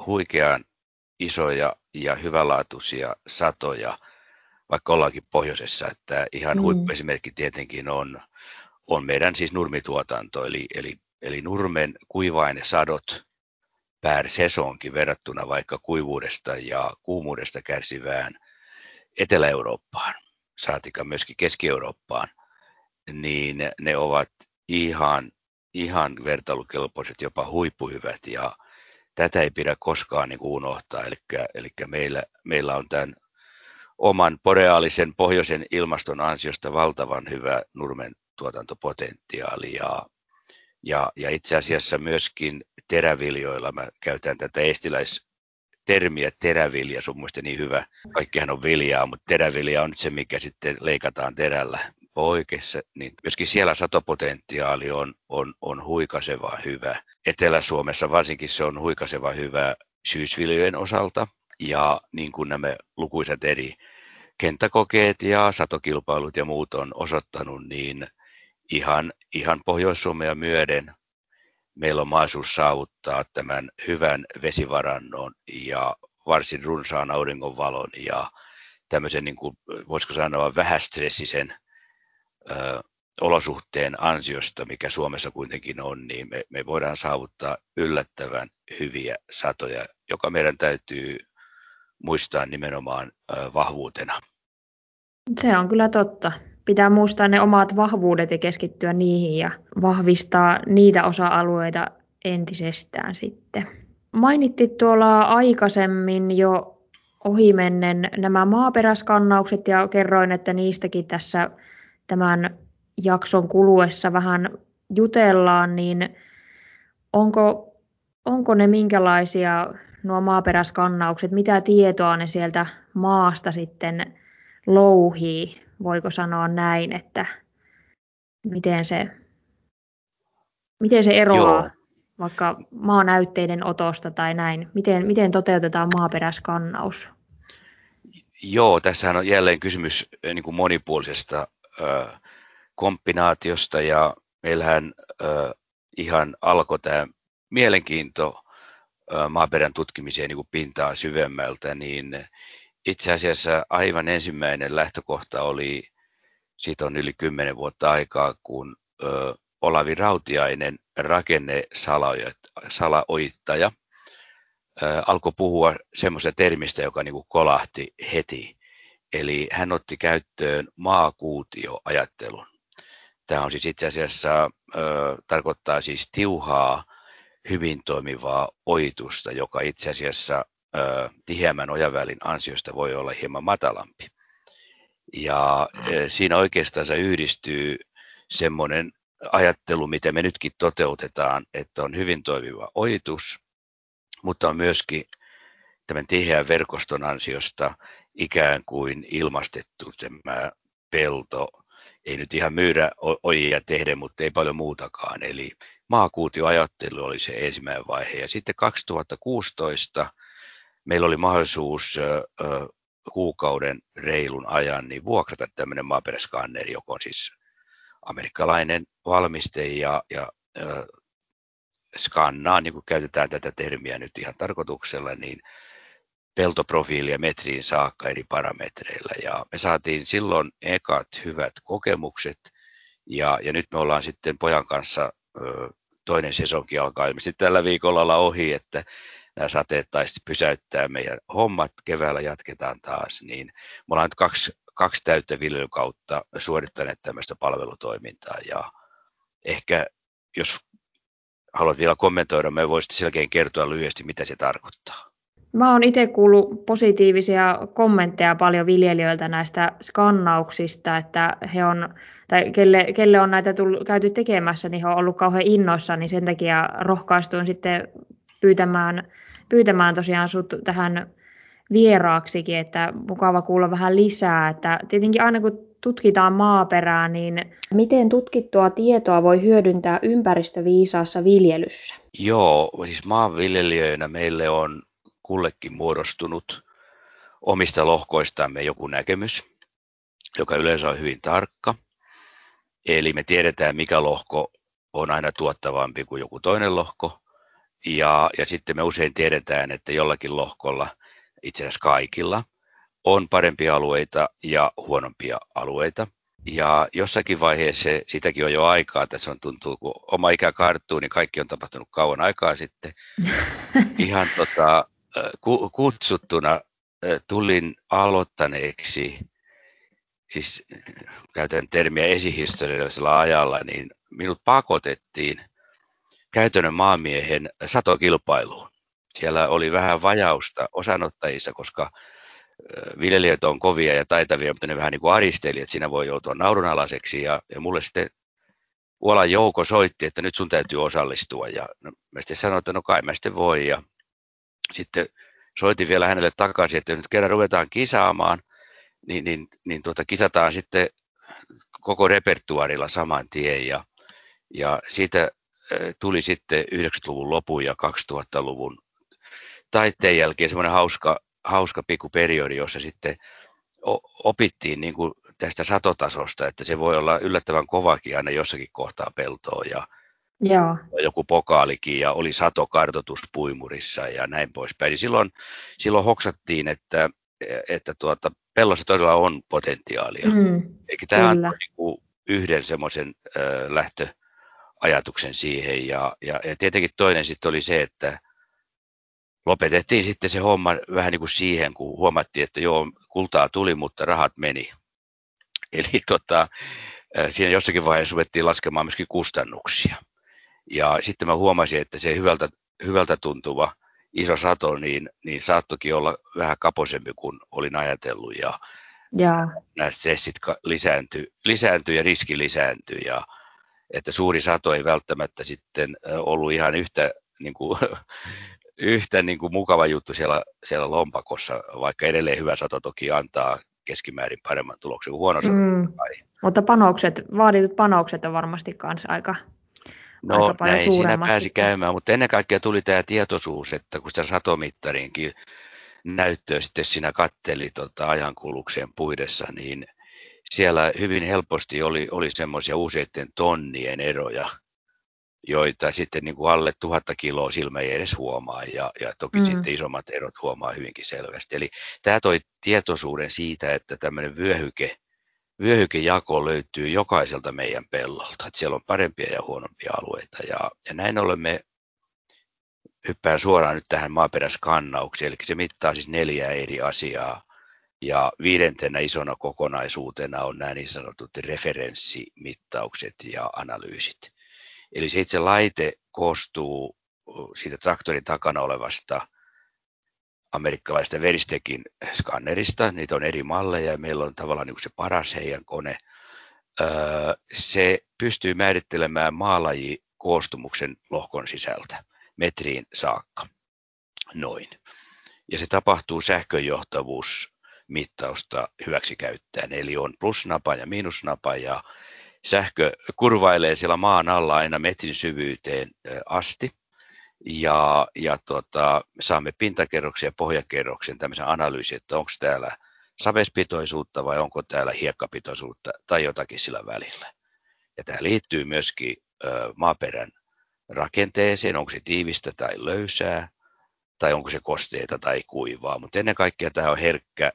huikean isoja ja hyvänlaatuisia satoja – vaikka ollaankin pohjoisessa, että ihan mm. huippuesimerkki tietenkin on, on meidän siis nurmituotanto, eli, eli, eli nurmen kuiva-ainesadot per sesonkin verrattuna vaikka kuivuudesta ja kuumuudesta kärsivään Etelä-Eurooppaan, saatika myöskin Keski-Eurooppaan, niin ne ovat ihan, ihan vertailukelpoiset, jopa huippuhyvät ja tätä ei pidä koskaan niin unohtaa. Eli, eli meillä, meillä on tämän oman boreaalisen pohjoisen ilmaston ansiosta valtavan hyvä nurmen tuotantopotentiaali ja, ja, ja itse asiassa myöskin teräviljoilla, mä käytän tätä estiläis termiä terävilja, sun mielestä niin hyvä. Kaikkihan on viljaa, mutta terävilja on se, mikä sitten leikataan terällä poikessa, niin myöskin siellä satopotentiaali on, on, on huikaseva hyvä. Etelä-Suomessa varsinkin se on huikaseva hyvä syysviljojen osalta, ja niin kuin nämä lukuisat eri kenttäkokeet ja satokilpailut ja muut on osoittanut, niin ihan, ihan Pohjois-Suomea myöden meillä on mahdollisuus saavuttaa tämän hyvän vesivarannon ja varsin runsaan auringonvalon ja tämmöisen, niin kuin, voisiko sanoa, vähästressisen ö, olosuhteen ansiosta, mikä Suomessa kuitenkin on, niin me, me voidaan saavuttaa yllättävän hyviä satoja, joka meidän täytyy muistaa nimenomaan vahvuutena. Se on kyllä totta. Pitää muistaa ne omat vahvuudet ja keskittyä niihin ja vahvistaa niitä osa-alueita entisestään sitten. Mainittiin tuolla aikaisemmin jo ohimennen nämä maaperäskannaukset ja kerroin, että niistäkin tässä tämän jakson kuluessa vähän jutellaan, niin onko, onko ne minkälaisia nuo maaperäskannaukset, mitä tietoa ne sieltä maasta sitten louhii? Voiko sanoa näin, että miten se, miten se eroaa Joo. vaikka maanäytteiden otosta tai näin, miten, miten toteutetaan maaperäskannaus? Joo, tässähän on jälleen kysymys eh, niin kuin monipuolisesta ö, kombinaatiosta ja meillähän ö, ihan alkoi tämä mielenkiinto maaperän tutkimiseen niin kuin pintaa syvemmältä, niin itse asiassa aivan ensimmäinen lähtökohta oli, siitä on yli kymmenen vuotta aikaa, kun ö, Olavi Rautiainen, rakennesalaoittaja, alkoi puhua semmoista termistä, joka niin kuin kolahti heti. Eli hän otti käyttöön maakuutioajattelun. Tämä on siis itse asiassa, ö, tarkoittaa siis tiuhaa, hyvin toimivaa oitusta, joka itse asiassa ö, tiheämmän ojavälin ansiosta voi olla hieman matalampi. Ja siinä oikeastaan se yhdistyy semmoinen ajattelu, mitä me nytkin toteutetaan, että on hyvin toimiva oitus, mutta on myöskin tämän tiheän verkoston ansiosta ikään kuin ilmastettu tämä pelto. Ei nyt ihan myydä ojia tehdä, mutta ei paljon muutakaan. Eli maakuutioajattelu oli se ensimmäinen vaihe. Ja sitten 2016 meillä oli mahdollisuus kuukauden reilun ajan niin vuokrata tämmöinen maaperäskanneri, joka on siis amerikkalainen valmiste ja, ja skannaa, niin kuin käytetään tätä termiä nyt ihan tarkoituksella, niin peltoprofiilia metriin saakka eri parametreilla. Ja me saatiin silloin ekat hyvät kokemukset, ja, ja nyt me ollaan sitten pojan kanssa toinen sesonkin alkaa ilmeisesti tällä viikolla olla ohi, että nämä sateet taisi pysäyttää meidän hommat, keväällä jatketaan taas, niin me ollaan nyt kaksi, kaksi täyttä viljelykautta suorittaneet tämmöistä palvelutoimintaa, ja ehkä jos haluat vielä kommentoida, me voisit selkeän kertoa lyhyesti, mitä se tarkoittaa. Mä oon itse kuullut positiivisia kommentteja paljon viljelijöiltä näistä skannauksista, että he on, tai kelle, kelle on näitä tullut, käyty tekemässä, niin he on ollut kauhean innoissa, niin sen takia rohkaistuin sitten pyytämään, pyytämään tosiaan sut tähän vieraaksikin, että mukava kuulla vähän lisää, että tietenkin aina kun tutkitaan maaperää, niin miten tutkittua tietoa voi hyödyntää ympäristöviisaassa viljelyssä? Joo, siis maanviljelijöinä meille on kullekin muodostunut omista lohkoistamme joku näkemys, joka yleensä on hyvin tarkka. Eli me tiedetään, mikä lohko on aina tuottavampi kuin joku toinen lohko. Ja, ja sitten me usein tiedetään, että jollakin lohkolla, itse asiassa kaikilla, on parempia alueita ja huonompia alueita. Ja jossakin vaiheessa, sitäkin on jo aikaa, tässä on tuntuu, kun oma ikä karttuu, niin kaikki on tapahtunut kauan aikaa sitten. Ihan tota, kutsuttuna tulin aloittaneeksi, siis käytän termiä esihistoriallisella ajalla, niin minut pakotettiin käytännön maamiehen satokilpailuun. Siellä oli vähän vajausta osanottajissa, koska viljelijät on kovia ja taitavia, mutta ne vähän niin kuin aristeli, että siinä voi joutua naurunalaiseksi. Ja, ja mulle sitten Uolan Jouko soitti, että nyt sun täytyy osallistua. Ja no, mä sitten sanoin, että no kai mä sitten voi. Ja sitten soitin vielä hänelle takaisin, että nyt kerran ruvetaan kisaamaan, niin, niin, niin tuota, kisataan sitten koko repertuarilla saman tien. Ja, ja siitä tuli sitten 90-luvun lopun ja 2000-luvun taitteen jälkeen semmoinen hauska hauska pikku periodi, jossa sitten opittiin niin kuin tästä satotasosta, että se voi olla yllättävän kovakin aina jossakin kohtaa peltoa ja Joo. joku pokaalikin ja oli satokartoitus puimurissa ja näin poispäin. Niin silloin, silloin hoksattiin, että, että tuota, pellossa todella on potentiaalia. Mm, Eikä tämä on niin yhden semmoisen äh, lähtöajatuksen siihen ja, ja, ja tietenkin toinen sitten oli se, että lopetettiin sitten se homma vähän niin kuin siihen, kun huomattiin, että joo, kultaa tuli, mutta rahat meni. Eli tota, siinä jossakin vaiheessa ruvettiin laskemaan myöskin kustannuksia. Ja sitten mä huomasin, että se hyvältä, hyvältä tuntuva iso sato, niin, niin saattokin olla vähän kapoisempi kuin olin ajatellut. Ja, ja. nämä stressit lisääntyi, lisääntyi ja riski lisääntyi. Ja, että suuri sato ei välttämättä sitten ollut ihan yhtä niin kuin, yhtä niin kuin mukava juttu siellä, siellä lompakossa, vaikka edelleen hyvä sato toki antaa keskimäärin paremman tuloksen kuin huono mm. Mutta panokset, vaaditut panokset on varmasti myös aika, No aika paljon näin siinä pääsi sitten. käymään, mutta ennen kaikkea tuli tämä tietoisuus, että kun sitä satomittarinkin näyttöä sitten siinä katteli tota ajankulukseen puidessa, niin siellä hyvin helposti oli, oli semmoisia useiden tonnien eroja, joita sitten niin kuin alle tuhatta kiloa silmä ei edes huomaa ja, ja toki mm. sitten isommat erot huomaa hyvinkin selvästi. Eli tämä toi tietoisuuden siitä, että tämmöinen vyöhyke, vyöhykejako löytyy jokaiselta meidän pellolta, että siellä on parempia ja huonompia alueita ja, ja näin ollen me hyppään suoraan nyt tähän maaperäskannaukseen, eli se mittaa siis neljää eri asiaa. Ja viidentenä isona kokonaisuutena on nämä niin sanotut referenssimittaukset ja analyysit. Eli se itse laite koostuu siitä traktorin takana olevasta amerikkalaista Veristekin skannerista. Niitä on eri malleja ja meillä on tavallaan niin se paras heidän kone. Se pystyy määrittelemään maalaji koostumuksen lohkon sisältä metriin saakka. Noin. Ja se tapahtuu sähköjohtavuusmittausta hyväksi käyttäen. Eli on plusnapa ja miinusnapa ja sähkö kurvailee siellä maan alla aina metrin syvyyteen asti. Ja, ja tota, saamme pintakerroksen ja pohjakerroksen tämmöisen analyysin, että onko täällä savespitoisuutta vai onko täällä hiekkapitoisuutta tai jotakin sillä välillä. Ja tämä liittyy myöskin ö, maaperän rakenteeseen, onko se tiivistä tai löysää, tai onko se kosteita tai kuivaa, mutta ennen kaikkea tämä on herkkä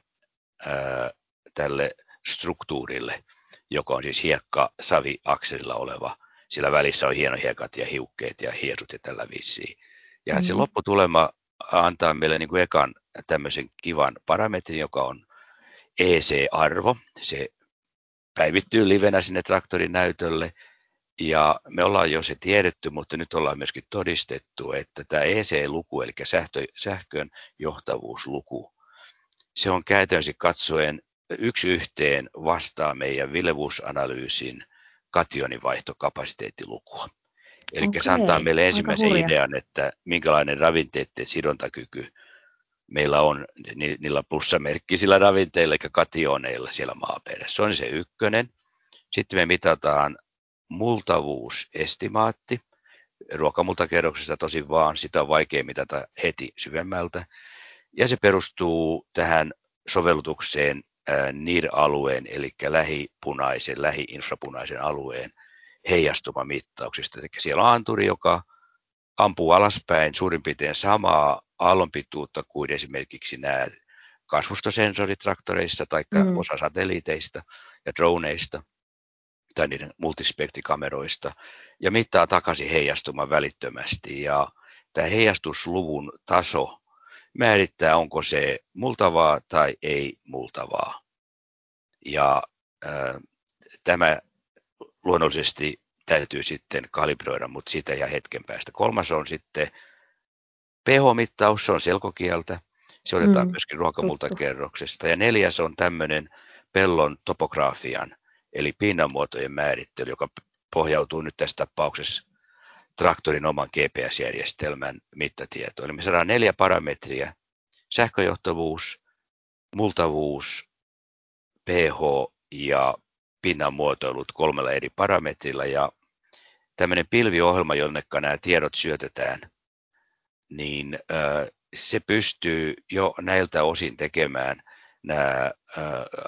tälle struktuurille, joka on siis hiekka savi akselilla oleva. Sillä välissä on hiekat ja hiukkeet ja hiesut ja tällä viisiin. Ja mm-hmm. se lopputulema antaa meille niin kuin ekan tämmöisen kivan parametrin, joka on EC-arvo. Se päivittyy livenä sinne traktorin näytölle ja me ollaan jo se tiedetty, mutta nyt ollaan myöskin todistettu, että tämä EC-luku, eli sähkön johtavuusluku, se on käytännössä katsoen yksi yhteen vastaa meidän vilevuusanalyysin kationivaihtokapasiteettilukua. Eli okay. se antaa meille ensimmäisen idean, että minkälainen ravinteiden sidontakyky meillä on niillä plussamerkkisillä ravinteilla, eli kationeilla siellä maaperässä. Se on se ykkönen. Sitten me mitataan multavuusestimaatti. Ruokamultakerroksesta tosi vaan, sitä on vaikea mitata heti syvemmältä. Ja se perustuu tähän sovellutukseen NIR-alueen, eli lähipunaisen, lähiinfrapunaisen alueen heijastumamittauksista. Eli siellä on anturi, joka ampuu alaspäin suurin piirtein samaa aallonpituutta kuin esimerkiksi nämä kasvustosensorit traktoreissa tai mm. osa satelliiteista ja droneista tai niiden multispektrikameroista ja mittaa takaisin heijastuman välittömästi. Ja tämä heijastusluvun taso määrittää, onko se multavaa tai ei multavaa. Ja ää, tämä luonnollisesti täytyy sitten kalibroida, mutta sitä ja hetken päästä. Kolmas on sitten pH-mittaus, se on selkokieltä. Se otetaan mm, myöskin ruokamultakerroksesta. Ja neljäs on tämmöinen pellon topografian eli pinnanmuotojen määrittely, joka pohjautuu nyt tässä tapauksessa traktorin oman GPS-järjestelmän mittatietoon. Eli me saadaan neljä parametria, sähköjohtavuus, multavuus, pH ja pinnan muotoilut kolmella eri parametrilla ja tämmöinen pilviohjelma, jonne nämä tiedot syötetään, niin se pystyy jo näiltä osin tekemään nämä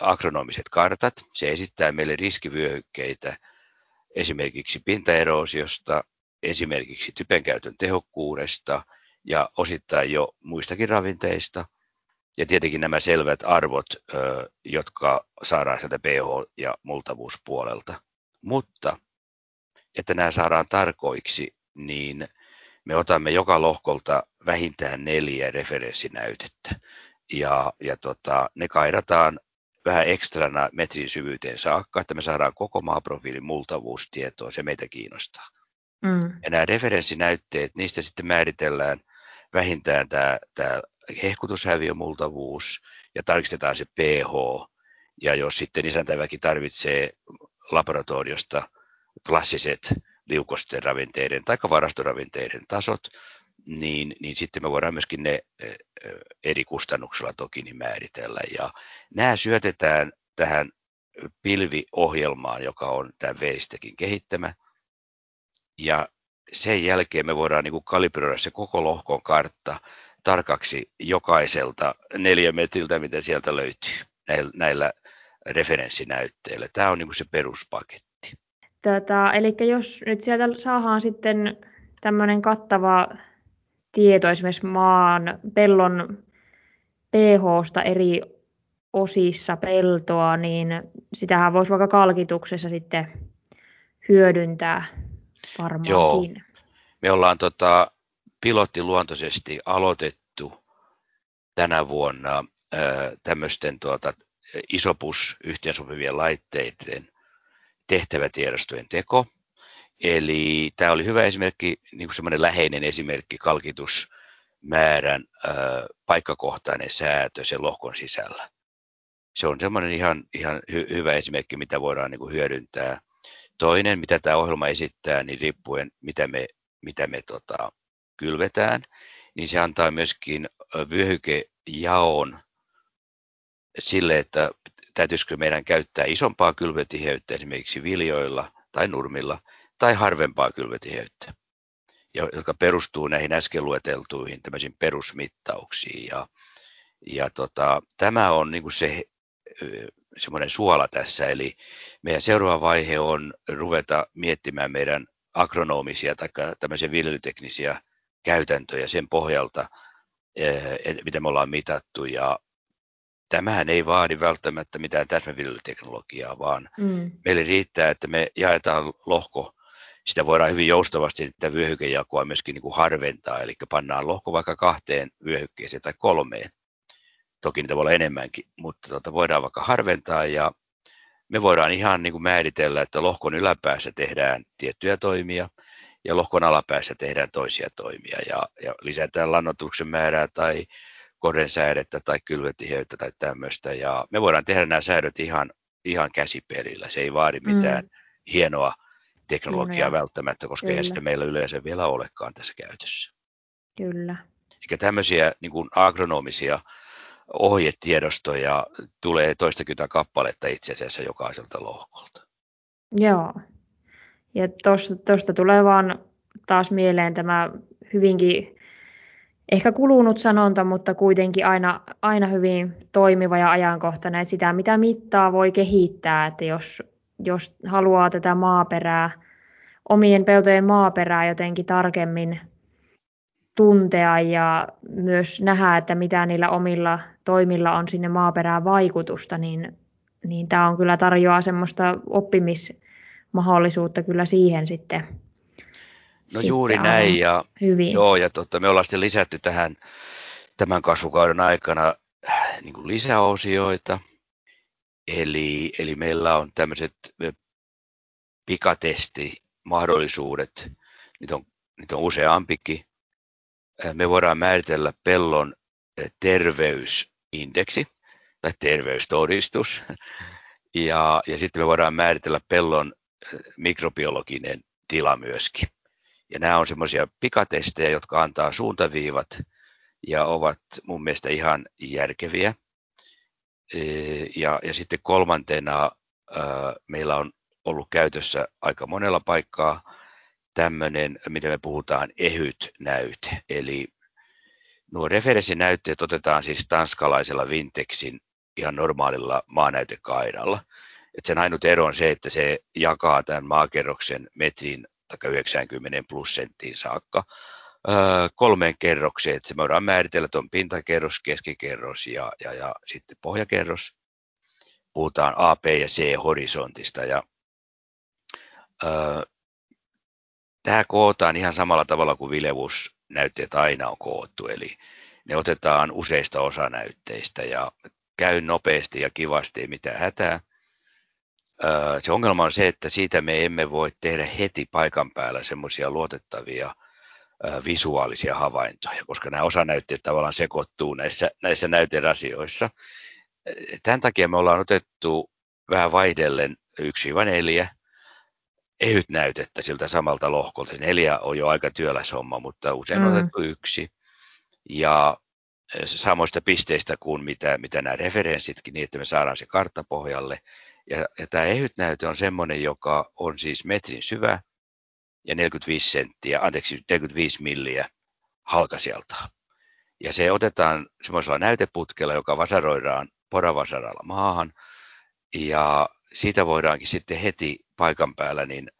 agronomiset kartat. Se esittää meille riskivyöhykkeitä esimerkiksi pintaeroosiosta, esimerkiksi typenkäytön tehokkuudesta ja osittain jo muistakin ravinteista. Ja tietenkin nämä selvät arvot, jotka saadaan sieltä pH- ja multavuuspuolelta. Mutta että nämä saadaan tarkoiksi, niin me otamme joka lohkolta vähintään neljä referenssinäytettä ja, ja tota, ne kaidataan vähän ekstrana metrin syvyyteen saakka, että me saadaan koko maaprofiilin multavuustietoa, se meitä kiinnostaa. Mm. Ja nämä referenssinäytteet, niistä sitten määritellään vähintään tämä, tämä hehkutushäviömultavuus ja tarkistetaan se pH. Ja jos sitten isäntäväki tarvitsee laboratoriosta klassiset liukosten ravinteiden tai varastoravinteiden tasot, niin, niin sitten me voidaan myöskin ne eri kustannuksella toki niin määritellä. Ja nämä syötetään tähän pilviohjelmaan, joka on tämän Veristekin kehittämä. Ja sen jälkeen me voidaan niin kuin kalibroida se koko lohkon kartta tarkaksi jokaiselta neliömetriltä, mitä sieltä löytyy näillä, referenssinäytteillä. Tämä on niin kuin se peruspaketti. Tätä, eli jos nyt sieltä saadaan sitten tämmöinen kattava tieto esimerkiksi maan pellon pH-sta eri osissa peltoa, niin sitähän voisi vaikka kalkituksessa sitten hyödyntää varmaankin. Joo. Me ollaan tota, pilottiluontoisesti aloitettu tänä vuonna tämmöisten tuota, isopus yhteensopivien laitteiden tehtävätiedostojen teko. Eli tämä oli hyvä esimerkki, niin kuin semmoinen läheinen esimerkki kalkitusmäärän äh, paikkakohtainen säätö sen lohkon sisällä. Se on semmoinen ihan, ihan hy, hyvä esimerkki, mitä voidaan niin kuin hyödyntää. Toinen, mitä tämä ohjelma esittää, niin riippuen mitä me, mitä me tota, kylvetään, niin se antaa myöskin vyöhykejaon sille, että täytyisikö meidän käyttää isompaa kylvötiheyttä esimerkiksi viljoilla tai nurmilla tai harvempaa kylvötiheyttä, jotka perustuu näihin äsken lueteltuihin tämmöisiin perusmittauksiin. Ja, ja tota, tämä on niin se semmoinen suola tässä, eli meidän seuraava vaihe on ruveta miettimään meidän agronomisia tai tämmöisiä viljelyteknisiä käytäntöjä sen pohjalta, mitä me ollaan mitattu. Ja tämähän ei vaadi välttämättä mitään täsmäviljelyteknologiaa, vaan mm. meille riittää, että me jaetaan lohko sitä voidaan hyvin joustavasti sitä vyöhykejakoa myöskin niin kuin harventaa, eli pannaan lohko vaikka kahteen vyöhykkeeseen tai kolmeen. Toki niitä voi olla enemmänkin, mutta tuota, voidaan vaikka harventaa ja me voidaan ihan niin kuin määritellä, että lohkon yläpäässä tehdään tiettyjä toimia ja lohkon alapäässä tehdään toisia toimia ja, ja lisätään lannoituksen määrää tai säädettä tai kylvetiheyttä tai tämmöistä. Ja me voidaan tehdä nämä säädöt ihan, ihan käsipelillä. Se ei vaadi mitään mm. hienoa teknologiaa Kyllä. välttämättä, koska Kyllä. eihän sitä meillä yleensä vielä olekaan tässä käytössä. Kyllä. Eikä tämmöisiä niin kuin agronomisia ohjetiedostoja tulee toistakymmentä kappaletta itse asiassa jokaiselta lohkolta. Joo. Ja tuosta tulee vaan taas mieleen tämä hyvinkin ehkä kulunut sanonta, mutta kuitenkin aina, aina hyvin toimiva ja ajankohtainen. Sitä, mitä mittaa voi kehittää, että jos jos haluaa tätä maaperää, omien peltojen maaperää jotenkin tarkemmin tuntea ja myös nähdä, että mitä niillä omilla toimilla on sinne maaperään vaikutusta, niin, niin tämä on kyllä tarjoaa semmoista oppimismahdollisuutta kyllä siihen sitten. No sitten juuri näin ja, hyvin. Joo, ja totta, me ollaan sitten lisätty tähän tämän kasvukauden aikana äh, niin kuin lisäosioita, Eli, eli meillä on tämmöiset pikatestimahdollisuudet, niitä on, niitä on useampikin. Me voidaan määritellä pellon terveysindeksi tai terveystodistus. Ja, ja sitten me voidaan määritellä pellon mikrobiologinen tila myöskin. Ja nämä on semmoisia pikatestejä, jotka antaa suuntaviivat ja ovat mun mielestä ihan järkeviä. Ja, ja sitten kolmantena meillä on ollut käytössä aika monella paikkaa tämmöinen, mitä me puhutaan, ehyt näyte. Eli nuo referenssinäytteet otetaan siis tanskalaisella Vintexin ihan normaalilla maanäytekaidalla. Et sen ainut ero on se, että se jakaa tämän maakerroksen metrin tai 90 plus senttiin saakka kolmeen kerrokseen, että se voidaan määritellä, että on pintakerros, keskikerros ja, ja, ja sitten pohjakerros. Puhutaan A, B ja C horisontista ja tämä kootaan ihan samalla tavalla kuin viljevuusnäytteet aina on koottu, eli ne otetaan useista osanäytteistä ja käy nopeasti ja kivasti, ei mitään hätää. Se ongelma on se, että siitä me emme voi tehdä heti paikan päällä semmoisia luotettavia visuaalisia havaintoja, koska nämä osanäytteet tavallaan sekoittuu näissä, näissä näyterasioissa. Tämän takia me ollaan otettu vähän vaihdellen 1-4 ehyt näytettä siltä samalta lohkolta. Neljä on jo aika työläs homma, mutta usein mm. otettu yksi. Ja samoista pisteistä kuin mitä, mitä nämä referenssitkin, niin että me saadaan se kartta pohjalle. Ja, ja tämä ehyt näyte on semmoinen, joka on siis metrin syvä ja 45 senttiä, anteeksi 45 milliä halkasijalta. Ja se otetaan semmoisella näyteputkella, joka vasaroidaan poravasaralla maahan. Ja siitä voidaankin sitten heti paikan päällä niin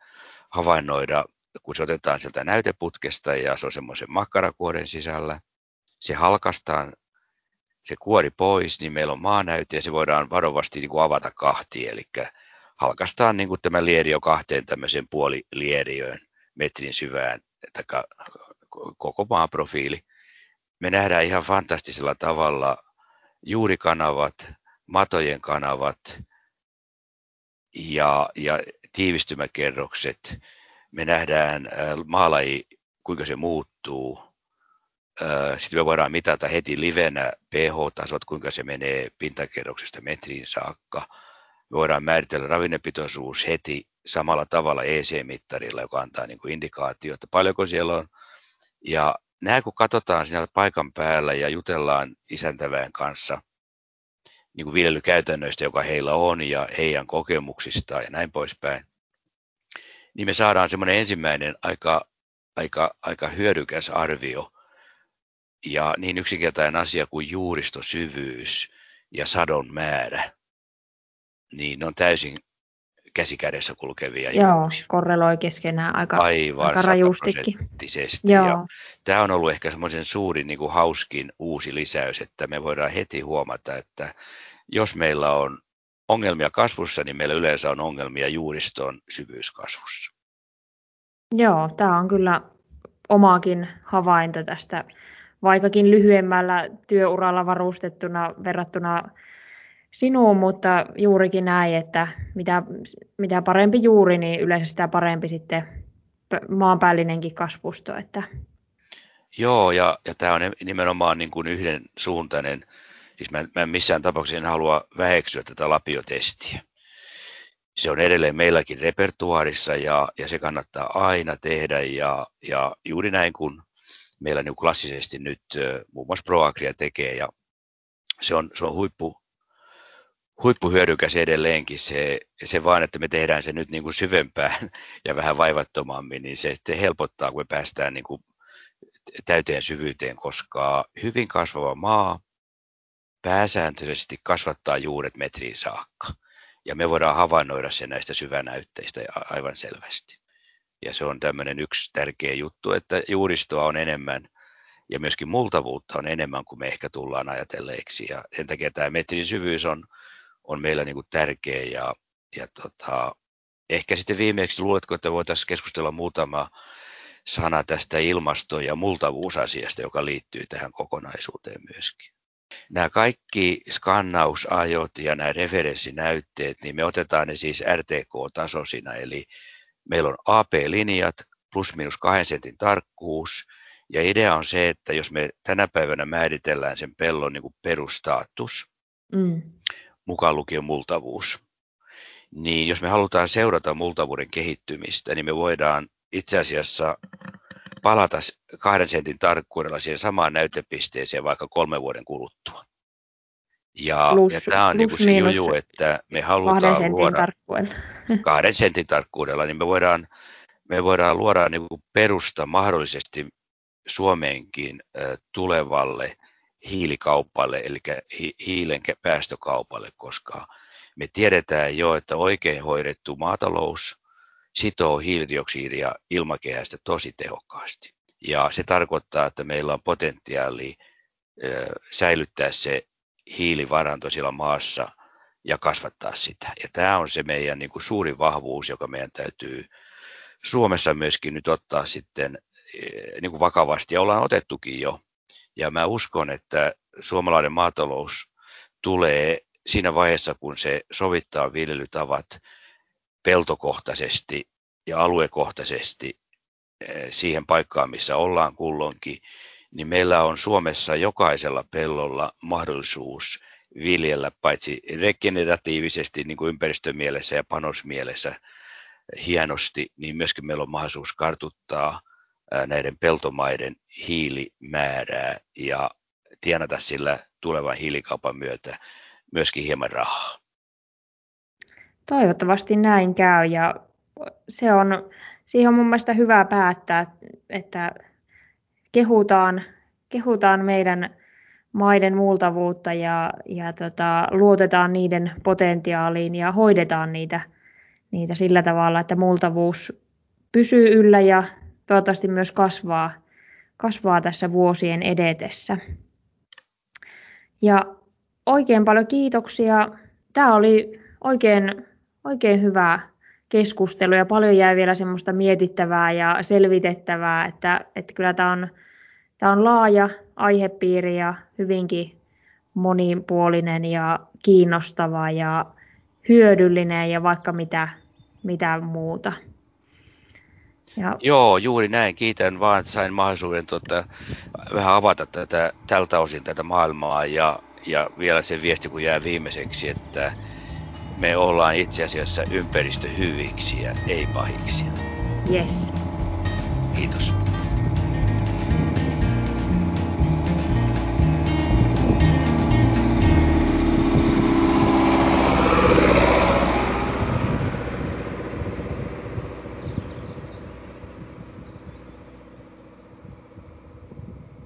havainnoida, kun se otetaan sieltä näyteputkesta ja se on semmoisen makkarakuoren sisällä. Se halkastaan se kuori pois, niin meillä on maanäyte ja se voidaan varovasti niin kuin avata kahtiin. Eli halkastaan niin kuin tämä lierio kahteen tämmöiseen puolilieriöön metrin syvään, että koko maaprofiili. Me nähdään ihan fantastisella tavalla juurikanavat, matojen kanavat ja, ja tiivistymäkerrokset. Me nähdään maalaji, kuinka se muuttuu. Sitten me voidaan mitata heti livenä pH-tasot, kuinka se menee pintakerroksesta metriin saakka. Me voidaan määritellä ravinnepitoisuus heti samalla tavalla EC-mittarilla, joka antaa niin kuin indikaatio, että paljonko siellä on. Ja nämä kun katsotaan siinä paikan päällä ja jutellaan isäntäväen kanssa niin kuin viljelykäytännöistä, joka heillä on ja heidän kokemuksistaan ja näin poispäin, niin me saadaan semmoinen ensimmäinen aika, aika, aika hyödykäs arvio. Ja niin yksinkertainen asia kuin juuristosyvyys ja sadon määrä, niin ne on täysin käsikädessä kulkevia Joo, juuri. korreloi keskenään aika, Aivan aika rajustikin. Joo. Ja tämä on ollut ehkä semmoisen suurin niin kuin hauskin uusi lisäys, että me voidaan heti huomata, että jos meillä on ongelmia kasvussa, niin meillä yleensä on ongelmia juuriston syvyyskasvussa. Joo, tämä on kyllä omaakin havainto tästä, vaikkakin lyhyemmällä työuralla varustettuna verrattuna sinuun, mutta juurikin näin, että mitä, mitä parempi juuri, niin yleensä sitä parempi sitten maanpäällinenkin kasvusto. Että... Joo, ja, ja tämä on nimenomaan niin kuin yhden suuntainen, siis mä, mä missään tapauksessa en halua väheksyä tätä lapiotestiä. Se on edelleen meilläkin repertuaarissa ja, ja se kannattaa aina tehdä ja, ja juuri näin kuin meillä niin klassisesti nyt muun muassa ProAgria tekee ja se on, se on huippu, huippuhyödykäs edelleenkin se, se vaan, että me tehdään se nyt niin kuin syvempään ja vähän vaivattomammin, niin se, se helpottaa, kun me päästään niin kuin täyteen syvyyteen, koska hyvin kasvava maa pääsääntöisesti kasvattaa juuret metriin saakka. Ja me voidaan havainnoida se näistä syvänäytteistä aivan selvästi. Ja se on tämmöinen yksi tärkeä juttu, että juuristoa on enemmän ja myöskin multavuutta on enemmän kuin me ehkä tullaan ajatelleeksi. Ja sen takia tämä metrin syvyys on on meillä niin kuin tärkeä ja, ja tota, ehkä sitten viimeksi luuletko, että voitaisiin keskustella muutama sana tästä ilmasto- ja multavuusasiasta, joka liittyy tähän kokonaisuuteen myöskin. Nämä kaikki skannausajot ja nämä referenssinäytteet, niin me otetaan ne siis RTK-tasoisina, eli meillä on AP-linjat plus minus kahden sentin tarkkuus, ja idea on se, että jos me tänä päivänä määritellään sen pellon niin kuin mm mukaan lukien multavuus. Niin jos me halutaan seurata multavuuden kehittymistä, niin me voidaan itse asiassa palata kahden sentin tarkkuudella siihen samaan näytepisteeseen vaikka kolme vuoden kuluttua. Ja, plus, ja tämä on niin se juju, että me halutaan kahden sentin luoda tarkkuudella. kahden sentin tarkkuudella, niin me voidaan, me voidaan luoda niin kuin perusta mahdollisesti Suomeenkin tulevalle hiilikaupalle, eli hiilen päästökaupalle, koska me tiedetään jo, että oikein hoidettu maatalous sitoo hiilidioksidia ilmakehästä tosi tehokkaasti. Ja se tarkoittaa, että meillä on potentiaali säilyttää se hiilivaranto siellä maassa ja kasvattaa sitä. Ja tämä on se meidän niin kuin suuri vahvuus, joka meidän täytyy Suomessa myöskin nyt ottaa sitten niin kuin vakavasti, ja ollaan otettukin jo ja mä uskon, että suomalainen maatalous tulee siinä vaiheessa, kun se sovittaa viljelytavat peltokohtaisesti ja aluekohtaisesti eh, siihen paikkaan, missä ollaan kulloinkin, niin meillä on Suomessa jokaisella pellolla mahdollisuus viljellä paitsi regeneratiivisesti niin kuin ympäristömielessä ja panosmielessä hienosti, niin myöskin meillä on mahdollisuus kartuttaa näiden peltomaiden hiilimäärää ja tienata sillä tulevan hiilikaupan myötä myöskin hieman rahaa. Toivottavasti näin käy ja se on, siihen on mun mielestä hyvä päättää, että kehutaan, kehutaan meidän maiden multavuutta ja, ja tota, luotetaan niiden potentiaaliin ja hoidetaan niitä, niitä sillä tavalla, että multavuus pysyy yllä ja toivottavasti myös kasvaa, kasvaa tässä vuosien edetessä. Ja oikein paljon kiitoksia. Tämä oli oikein, oikein hyvä keskustelu ja paljon jäi vielä semmoista mietittävää ja selvitettävää, että, että kyllä tämä on, tämä on laaja aihepiiri ja hyvinkin monipuolinen ja kiinnostava ja hyödyllinen ja vaikka mitä, mitä muuta. Ja... Joo, juuri näin. Kiitän vaan, että sain mahdollisuuden tuota, vähän avata tätä, tältä osin tätä maailmaa ja, ja vielä se viesti, kun jää viimeiseksi, että me ollaan itse asiassa ympäristöhyviksiä, ei pahiksi. Yes.